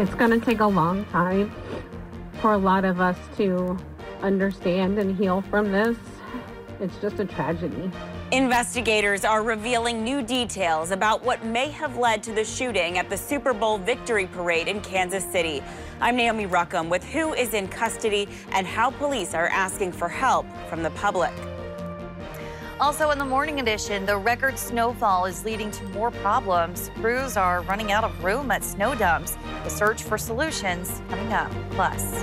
It's going to take a long time for a lot of us to understand and heal from this. It's just a tragedy. Investigators are revealing new details about what may have led to the shooting at the Super Bowl victory parade in Kansas City. I'm Naomi Ruckham with who is in custody and how police are asking for help from the public. Also in the morning edition, the record snowfall is leading to more problems. Crews are running out of room at snow dumps. The search for solutions coming up. Plus,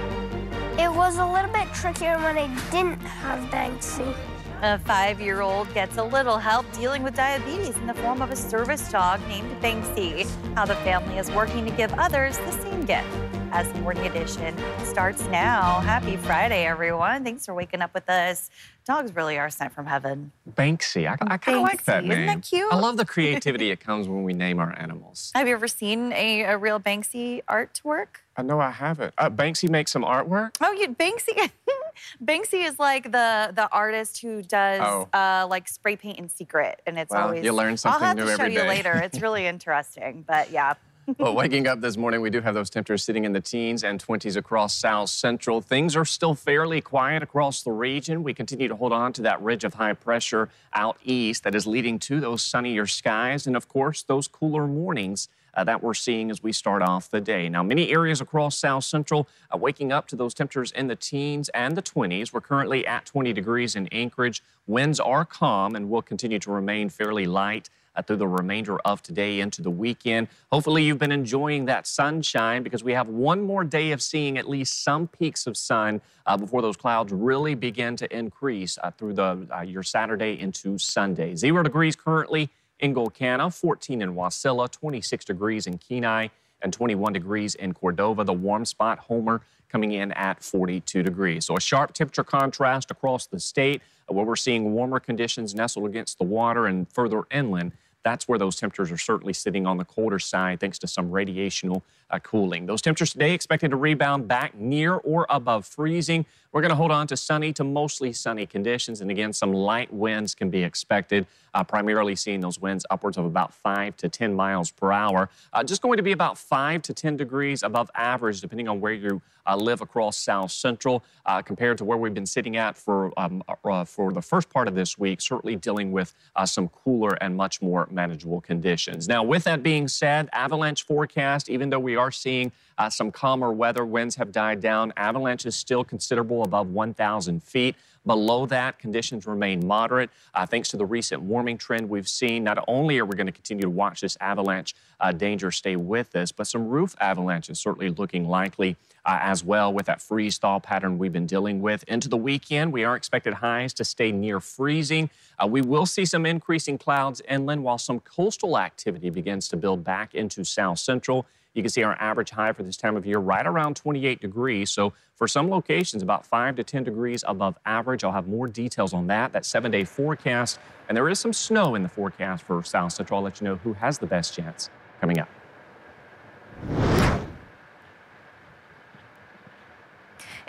it was a little bit trickier when I didn't have Banksy. A five year old gets a little help dealing with diabetes in the form of a service dog named Banksy. How the family is working to give others the same gift as the morning edition starts now. Happy Friday, everyone. Thanks for waking up with us. Dogs really are sent from heaven. Banksy. I, I kind of like that name. Isn't that cute? I love the creativity it comes when we name our animals. Have you ever seen a, a real Banksy artwork? I know I haven't. Uh, Banksy makes some artwork. Oh, you Banksy. Banksy is like the the artist who does oh. uh, like spray paint in secret, and it's well, always. You learn something I'll have to show you day. later. It's really interesting, but yeah. Well, waking up this morning, we do have those temperatures sitting in the teens and 20s across South Central. Things are still fairly quiet across the region. We continue to hold on to that ridge of high pressure out east that is leading to those sunnier skies and, of course, those cooler mornings. Uh, that we're seeing as we start off the day. Now, many areas across South Central uh, waking up to those temperatures in the teens and the 20s. We're currently at 20 degrees in Anchorage. Winds are calm and will continue to remain fairly light through the remainder of today into the weekend. Hopefully, you've been enjoying that sunshine because we have one more day of seeing at least some peaks of sun uh, before those clouds really begin to increase uh, through the uh, your Saturday into Sunday. Zero degrees currently in Gulkana, 14 in Wasilla, 26 degrees in Kenai, and 21 degrees in Cordova. The warm spot, Homer, coming in at 42 degrees. So a sharp temperature contrast across the state uh, where we're seeing warmer conditions nestled against the water and further inland that's where those temperatures are certainly sitting on the colder side thanks to some radiational uh, cooling. Those temperatures today expected to rebound back near or above freezing. We're going to hold on to sunny to mostly sunny conditions. And again, some light winds can be expected, uh, primarily seeing those winds upwards of about 5 to 10 miles per hour. Uh, just going to be about 5 to 10 degrees above average, depending on where you uh, live across South Central, uh, compared to where we've been sitting at for, um, uh, for the first part of this week, certainly dealing with some cooler and much more manageable conditions. Now, with that being said, avalanche forecast, even though we are seeing uh, some calmer weather, winds have died down. Avalanche is still considerable above 1,000 feet. Below that, conditions remain moderate. Uh, thanks to the recent warming trend we've seen, not only are we going to continue to watch this avalanche uh, danger stay with us, but some roof avalanches certainly looking likely uh, as well with that freeze thaw pattern we've been dealing with. Into the weekend, we are expected highs to stay near freezing. Uh, we will see some increasing clouds inland while some coastal activity begins to build back into south central. You can see our average high for this time of year right around 28 degrees. So for some locations, about 5 to 10 degrees above average. I'll have more details on that, that seven day forecast. And there is some snow in the forecast for South Central. I'll let you know who has the best chance coming up.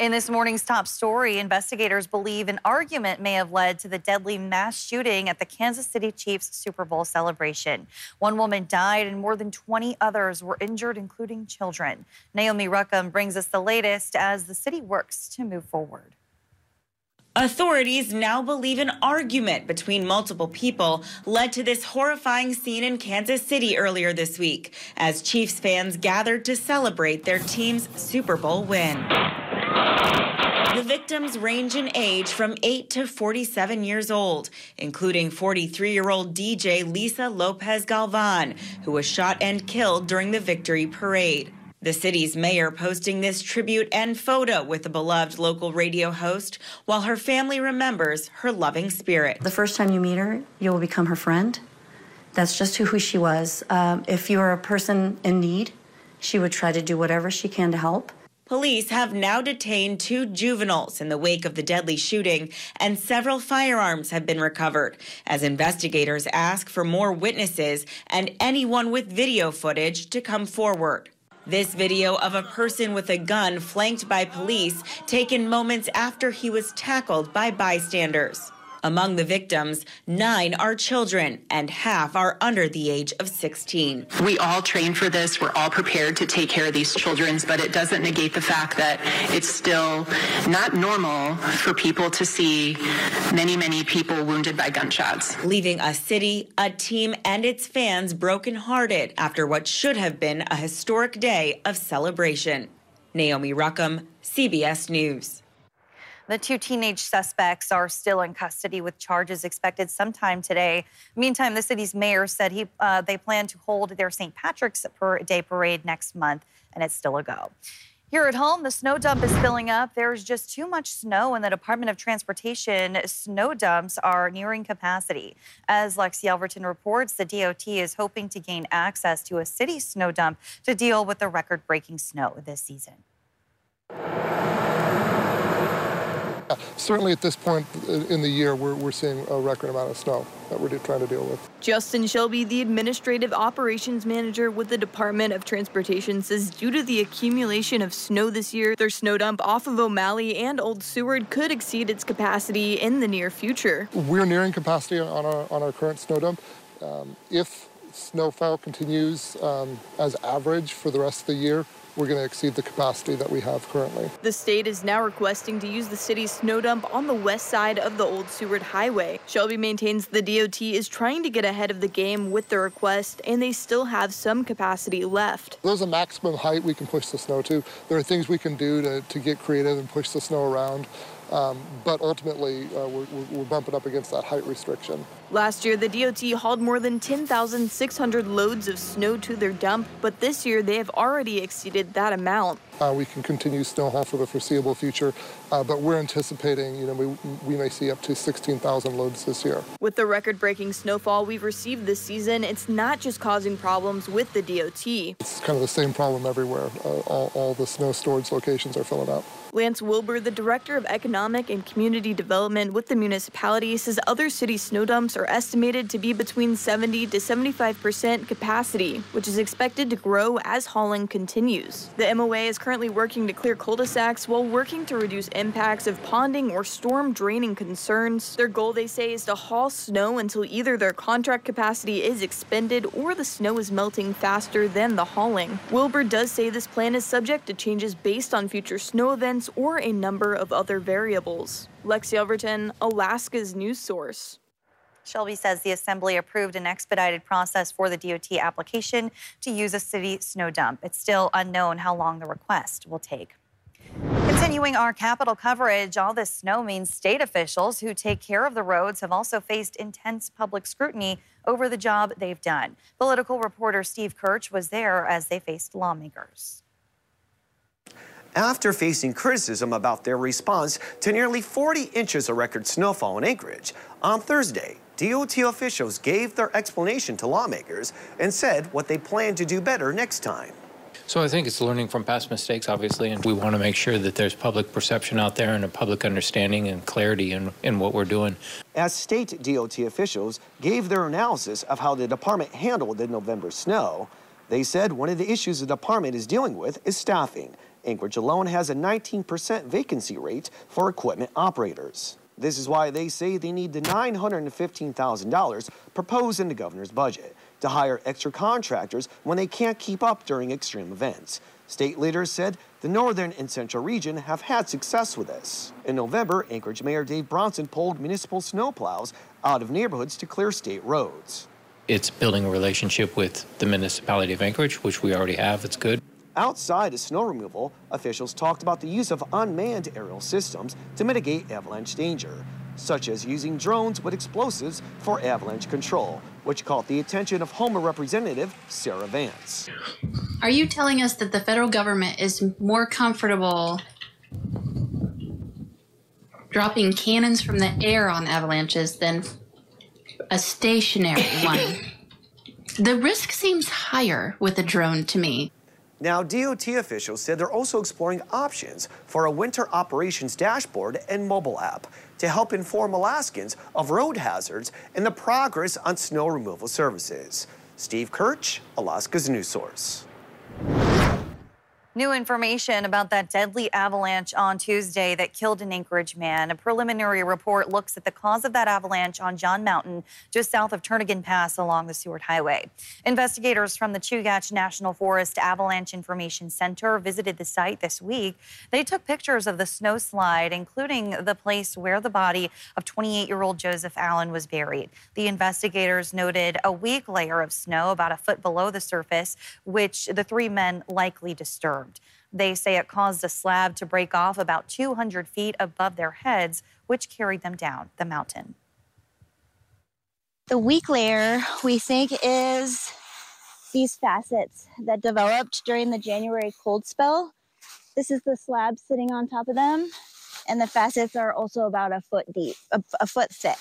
In this morning's top story, investigators believe an argument may have led to the deadly mass shooting at the Kansas City Chiefs Super Bowl celebration. One woman died and more than 20 others were injured, including children. Naomi Ruckham brings us the latest as the city works to move forward. Authorities now believe an argument between multiple people led to this horrifying scene in Kansas City earlier this week as Chiefs fans gathered to celebrate their team's Super Bowl win. The victims range in age from 8 to 47 years old, including 43 year old DJ Lisa Lopez Galvan, who was shot and killed during the victory parade. The city's mayor posting this tribute and photo with the beloved local radio host while her family remembers her loving spirit. The first time you meet her, you will become her friend. That's just who, she was. Um, if you're a person in need, she would try to do whatever she can to help. Police have now detained two juveniles in the wake of the deadly shooting, and several firearms have been recovered as investigators ask for more witnesses and anyone with video footage to come forward. This video of a person with a gun flanked by police taken moments after he was tackled by bystanders. Among the victims, nine are children and half are under the age of 16. We all train for this. We're all prepared to take care of these children, but it doesn't negate the fact that it's still not normal for people to see many, many people wounded by gunshots. Leaving a city, a team, and its fans brokenhearted after what should have been a historic day of celebration. Naomi Ruckham, CBS News. The two teenage suspects are still in custody with charges expected sometime today. Meantime, the city's mayor said he uh, they plan to hold their St. Patrick's Day parade next month, and it's still a go. Here at home, the snow dump is filling up. There's just too much snow, and the Department of Transportation snow dumps are nearing capacity. As Lexi Alverton reports, the DOT is hoping to gain access to a city snow dump to deal with the record breaking snow this season. Certainly at this point in the year, we're, we're seeing a record amount of snow that we're trying to deal with. Justin Shelby, the administrative operations manager with the Department of Transportation, says due to the accumulation of snow this year, their snow dump off of O'Malley and Old Seward could exceed its capacity in the near future. We're nearing capacity on our, on our current snow dump. Um, if snowfall continues um, as average for the rest of the year, we're going to exceed the capacity that we have currently. The state is now requesting to use the city's snow dump on the west side of the Old Seward Highway. Shelby maintains the DOT is trying to get ahead of the game with the request, and they still have some capacity left. There's a maximum height we can push the snow to. There are things we can do to, to get creative and push the snow around. Um, but ultimately, uh, we're, we're, bumping up against that height restriction. Last year, the DOT hauled more than 10,600 loads of snow to their dump, but this year they have already exceeded that amount. Uh, we can continue snow haul for the foreseeable future, uh, but we're anticipating, you know, we, we may see up to 16,000 loads this year. With the record-breaking snowfall we've received this season, it's not just causing problems with the DOT. It's kind of the same problem everywhere. Uh, all, all the snow storage locations are filling up. Lance Wilbur, the Director of Economic and Community Development with the municipality, says other city snow dumps are estimated to be between 70 to 75 percent capacity, which is expected to grow as hauling continues. The MOA is currently working to clear cul-de-sacs while working to reduce impacts of ponding or storm draining concerns. Their goal, they say, is to haul snow until either their contract capacity is expended or the snow is melting faster than the hauling. Wilbur does say this plan is subject to changes based on future snow events or a number of other variables. Lexi Overton, Alaska's news source. Shelby says the assembly approved an expedited process for the DOT application to use a city snow dump. It's still unknown how long the request will take. Continuing our capital coverage, all this snow means state officials who take care of the roads have also faced intense public scrutiny over the job they've done. Political reporter Steve Kirch was there as they faced lawmakers after facing criticism about their response to nearly 40 inches of record snowfall in Anchorage. On Thursday, DOT officials gave their explanation to lawmakers and said what they plan to do better next time. So I think it's learning from past mistakes, obviously, and we want to make sure that there's public perception out there and a public understanding and clarity in, in what we're doing. As state DOT officials gave their analysis of how the department handled the November snow, they said one of the issues the department is dealing with is staffing Anchorage alone has a 19% vacancy rate for equipment operators. This is why they say they need the $915,000 proposed in the governor's budget to hire extra contractors when they can't keep up during extreme events. State leaders said the northern and central region have had success with this. In November, Anchorage Mayor Dave Bronson pulled municipal snowplows out of neighborhoods to clear state roads. It's building a relationship with the municipality of Anchorage, which we already have. It's good. Outside of snow removal, officials talked about the use of unmanned aerial systems to mitigate avalanche danger, such as using drones with explosives for avalanche control, which caught the attention of Homer Representative Sarah Vance. Are you telling us that the federal government is more comfortable dropping cannons from the air on avalanches than a stationary one? The risk seems higher with a drone to me. Now, DOT officials said they're also exploring options for a winter operations dashboard and mobile app to help inform Alaskans of road hazards and the progress on snow removal services. Steve Kirch, Alaska's news source. New information about that deadly avalanche on Tuesday that killed an Anchorage man. A preliminary report looks at the cause of that avalanche on John Mountain, just south of Turnagain Pass along the Seward Highway. Investigators from the Chugach National Forest Avalanche Information Center visited the site this week. They took pictures of the snow slide, including the place where the body of 28 year old Joseph Allen was buried. The investigators noted a weak layer of snow about a foot below the surface, which the three men likely disturbed. They say it caused a slab to break off about 200 feet above their heads, which carried them down the mountain. The weak layer, we think, is these facets that developed during the January cold spell. This is the slab sitting on top of them, and the facets are also about a foot deep, a, a foot thick.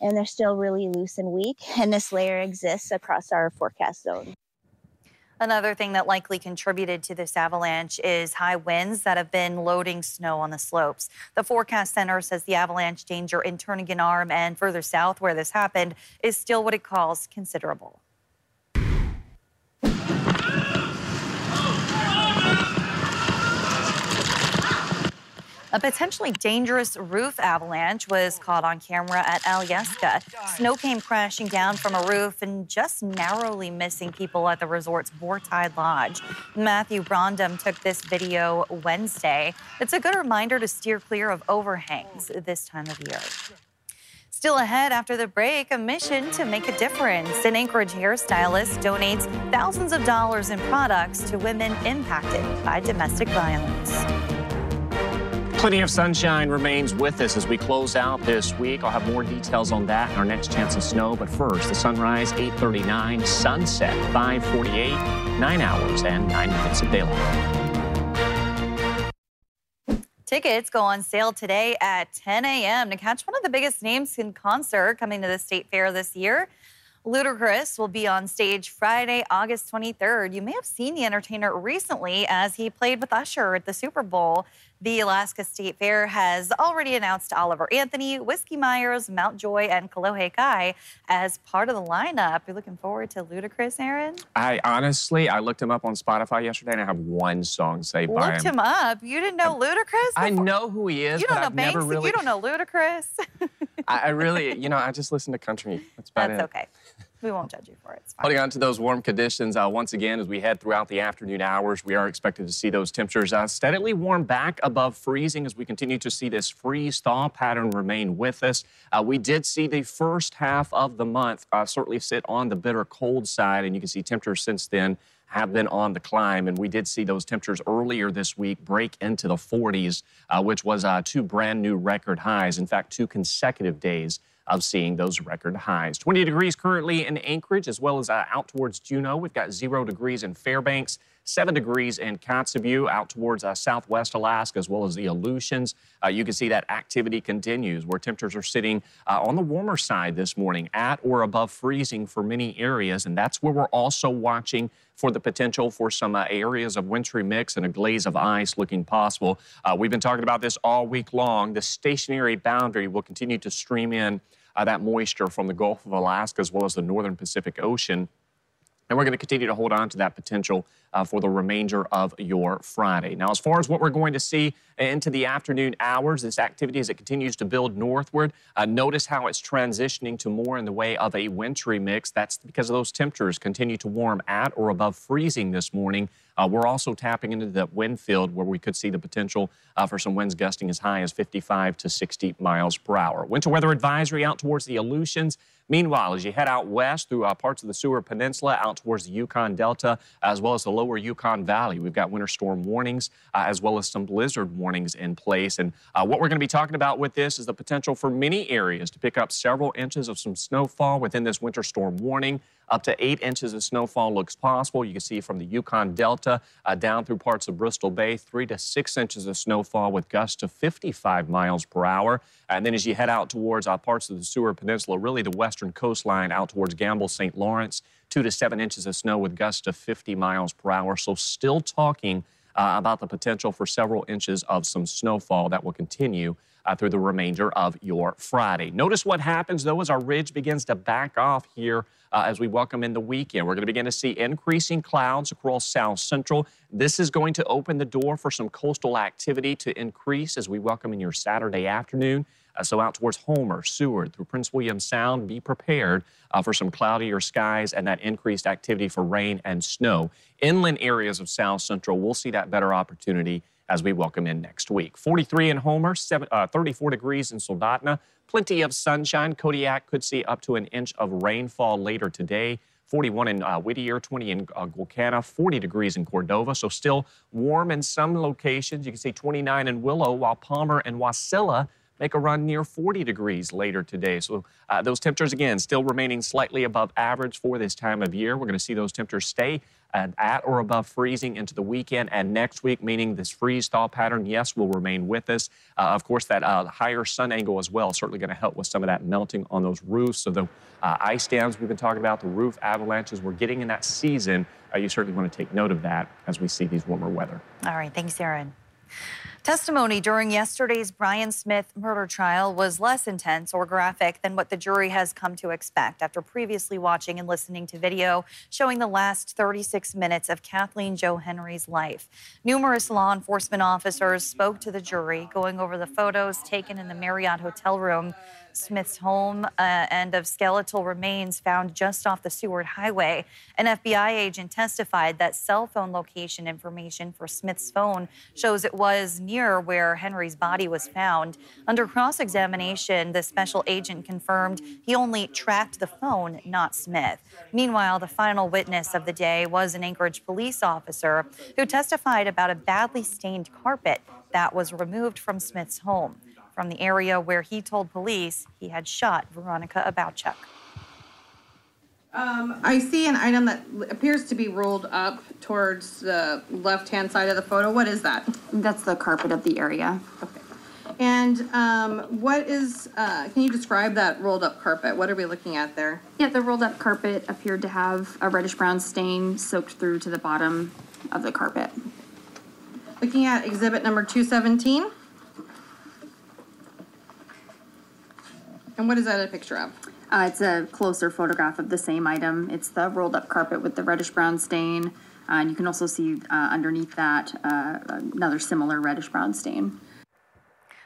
And they're still really loose and weak, and this layer exists across our forecast zone. Another thing that likely contributed to this avalanche is high winds that have been loading snow on the slopes. The forecast center says the avalanche danger in Turnagain Arm and further south where this happened is still what it calls considerable. A potentially dangerous roof avalanche was caught on camera at Alyeska. Snow came crashing down from a roof and just narrowly missing people at the resort's Vortide Lodge. Matthew Brondum took this video Wednesday. It's a good reminder to steer clear of overhangs this time of year. Still ahead after the break, a mission to make a difference. An Anchorage hairstylist donates thousands of dollars in products to women impacted by domestic violence. Plenty of sunshine remains with us as we close out this week. I'll have more details on that in our next chance of snow. But first, the sunrise 8:39, sunset 5:48, nine hours and nine minutes of daylight. Tickets go on sale today at 10 a.m. to catch one of the biggest names in concert coming to the state fair this year. Ludacris will be on stage Friday, August 23rd. You may have seen the entertainer recently as he played with Usher at the Super Bowl. The Alaska State Fair has already announced Oliver Anthony, Whiskey Myers, Mountjoy, and Kolohe Kai as part of the lineup. You're looking forward to Ludacris, Aaron? I honestly, I looked him up on Spotify yesterday, and I have one song saved by Looked him up. You didn't know Ludacris? I know who he is, You don't but know I've never really. You don't know Ludacris. I, I really, you know, I just listen to country. That's about That's it. okay. We won't judge you for it. Holding on to those warm conditions uh, once again as we head throughout the afternoon hours, we are expected to see those temperatures uh, steadily warm back above freezing as we continue to see this freeze thaw pattern remain with us. Uh, we did see the first half of the month uh, certainly sit on the bitter cold side, and you can see temperatures since then have been on the climb. And we did see those temperatures earlier this week break into the 40s, uh, which was uh, two brand new record highs. In fact, two consecutive days of seeing those record highs. 20 degrees currently in Anchorage, as well as uh, out towards Juneau. We've got zero degrees in Fairbanks, seven degrees in Kotzebue, out towards uh, southwest Alaska, as well as the Aleutians. Uh, you can see that activity continues, where temperatures are sitting uh, on the warmer side this morning, at or above freezing for many areas. And that's where we're also watching for the potential for some uh, areas of wintry mix and a glaze of ice looking possible. Uh, we've been talking about this all week long. The stationary boundary will continue to stream in uh, that moisture from the Gulf of Alaska as well as the northern Pacific Ocean. And we're going to continue to hold on to that potential uh, for the remainder of your Friday. Now, as far as what we're going to see into the afternoon hours, this activity as it continues to build northward, uh, notice how it's transitioning to more in the way of a wintry mix. That's because those temperatures continue to warm at or above freezing this morning. Uh, we're also tapping into that wind field where we could see the potential uh, for some winds gusting as high as 55 to 60 miles per hour. Winter weather advisory out towards the Aleutians. Meanwhile, as you head out west through uh, parts of the Seward Peninsula, out towards the Yukon Delta, as well as the lower Yukon Valley, we've got winter storm warnings, uh, as well as some blizzard warnings in place. And uh, what we're going to be talking about with this is the potential for many areas to pick up several inches of some snowfall within this winter storm warning. Up to eight inches of snowfall looks possible. You can see from the Yukon Delta uh, down through parts of Bristol Bay, three to six inches of snowfall with gusts of 55 miles per hour. And then as you head out towards uh, parts of the Seward Peninsula, really the western coastline out towards Gambell, St. Lawrence, two to seven inches of snow with gusts of 50 miles per hour. So still talking uh, about the potential for several inches of some snowfall that will continue uh, through the remainder of your Friday. Notice what happens, though, as our ridge begins to back off here uh, as we welcome in the weekend. We're going to begin to see increasing clouds across south central. This is going to open the door for some coastal activity to increase as we welcome in your Saturday afternoon. Uh, so out towards Homer, Seward, through Prince William Sound, be prepared uh, for some cloudier skies and that increased activity for rain and snow. Inland areas of South Central, we'll see that better opportunity as we welcome in next week. 43 in Homer, seven, uh, 34 degrees in Soldotna, plenty of sunshine. Kodiak could see up to an inch of rainfall later today. 41 in uh, Whittier, 20 in uh, Gulkana, 40 degrees in Cordova. So still warm in some locations. You can see 29 in Willow, while Palmer and Wasilla make a run near 40 degrees later today. So uh, those temperatures, again, still remaining slightly above average for this time of year. We're going to see those temperatures stay at or above freezing into the weekend and next week, meaning this freeze thaw pattern, yes, will remain with us. Uh, of course, that uh, higher sun angle as well, certainly going to help with some of that melting on those roofs. So the uh, ice dams we've been talking about, the roof avalanches, we're getting in that season. Uh, you certainly want to take note of that as we see these warmer weather. All right, thanks, Aaron. Testimony during yesterday's Brian Smith murder trial was less intense or graphic than what the jury has come to expect after previously watching and listening to video showing the last 36 minutes of Kathleen Jo Henry's life. Numerous law enforcement officers spoke to the jury, going over the photos taken in the Marriott hotel room Smith's home uh, and of skeletal remains found just off the Seward Highway. An FBI agent testified that cell phone location information for Smith's phone shows it was near where Henry's body was found. Under cross examination, the special agent confirmed he only tracked the phone, not Smith. Meanwhile, the final witness of the day was an Anchorage police officer who testified about a badly stained carpet that was removed from Smith's home from the area where he told police he had shot Veronica Abouchuk. Um, I see an item that appears to be rolled up towards the left-hand side of the photo. What is that? That's the carpet of the area. Okay. And um, what is, uh, can you describe that rolled up carpet? What are we looking at there? Yeah, the rolled up carpet appeared to have a reddish brown stain soaked through to the bottom of the carpet. Looking at exhibit number 217. And what is that a picture of? Uh, it's a closer photograph of the same item. It's the rolled up carpet with the reddish brown stain. Uh, and you can also see uh, underneath that uh, another similar reddish brown stain.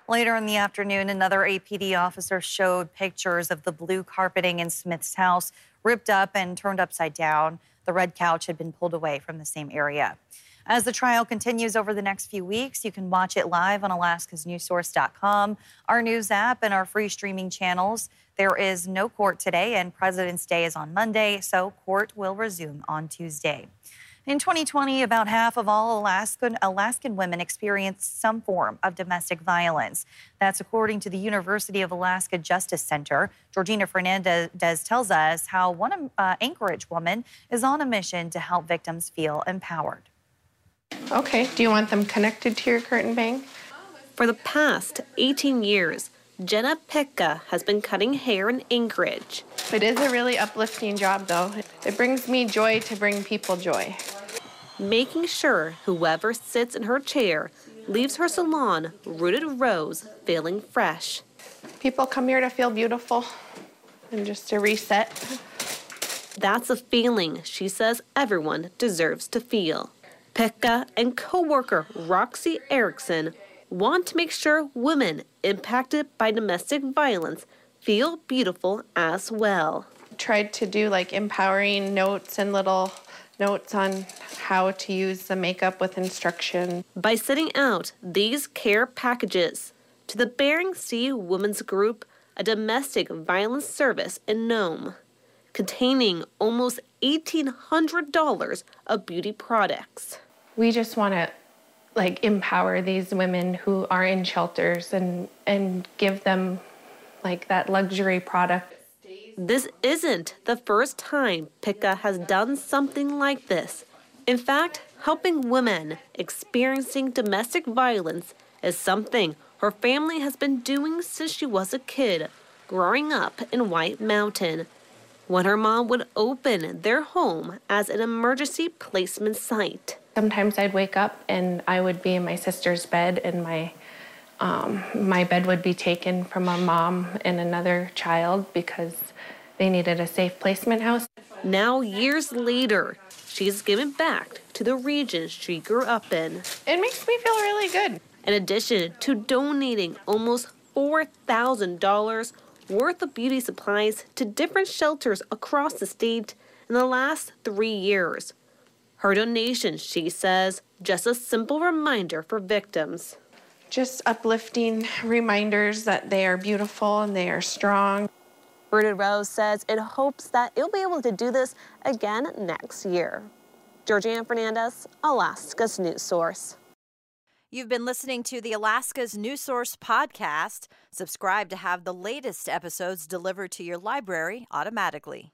Later in the afternoon, another APD officer showed pictures of the blue carpeting in Smith's house ripped up and turned upside down. The red couch had been pulled away from the same area. As the trial continues over the next few weeks, you can watch it live on alaskasnewssource.com, our news app, and our free streaming channels. There is no court today, and President's Day is on Monday, so court will resume on Tuesday. In 2020, about half of all Alaskan, Alaskan women experienced some form of domestic violence. That's according to the University of Alaska Justice Center. Georgina Fernandez tells us how one uh, Anchorage woman is on a mission to help victims feel empowered. Okay, do you want them connected to your curtain bang? For the past 18 years, Jenna Pekka has been cutting hair in Anchorage. It is a really uplifting job, though. It brings me joy to bring people joy. Making sure whoever sits in her chair leaves her salon, Rooted Rose, feeling fresh. People come here to feel beautiful and just to reset. That's a feeling she says everyone deserves to feel. Pekka and co-worker Roxy Erickson want to make sure women impacted by domestic violence feel beautiful as well. Tried to do like empowering notes and little notes on how to use the makeup with instruction. By sending out these care packages to the Bering Sea Women's Group, a domestic violence service in Nome, containing almost $1,800 of beauty products. We just want to like empower these women who are in shelters and and give them like that luxury product. This isn't the first time Pika has done something like this. In fact, helping women experiencing domestic violence is something her family has been doing since she was a kid, growing up in White Mountain. When her mom would open their home as an emergency placement site. Sometimes I'd wake up and I would be in my sister's bed, and my um, my bed would be taken from a mom and another child because they needed a safe placement house. Now, years later, she's given back to the region she grew up in. It makes me feel really good. In addition to donating almost $4,000 worth of beauty supplies to different shelters across the state in the last three years. Her donation, she says, just a simple reminder for victims. Just uplifting reminders that they are beautiful and they are strong. Rooted Rose says it hopes that it'll be able to do this again next year. Georgiana Fernandez, Alaska's News Source. You've been listening to the Alaska's News Source podcast. Subscribe to have the latest episodes delivered to your library automatically.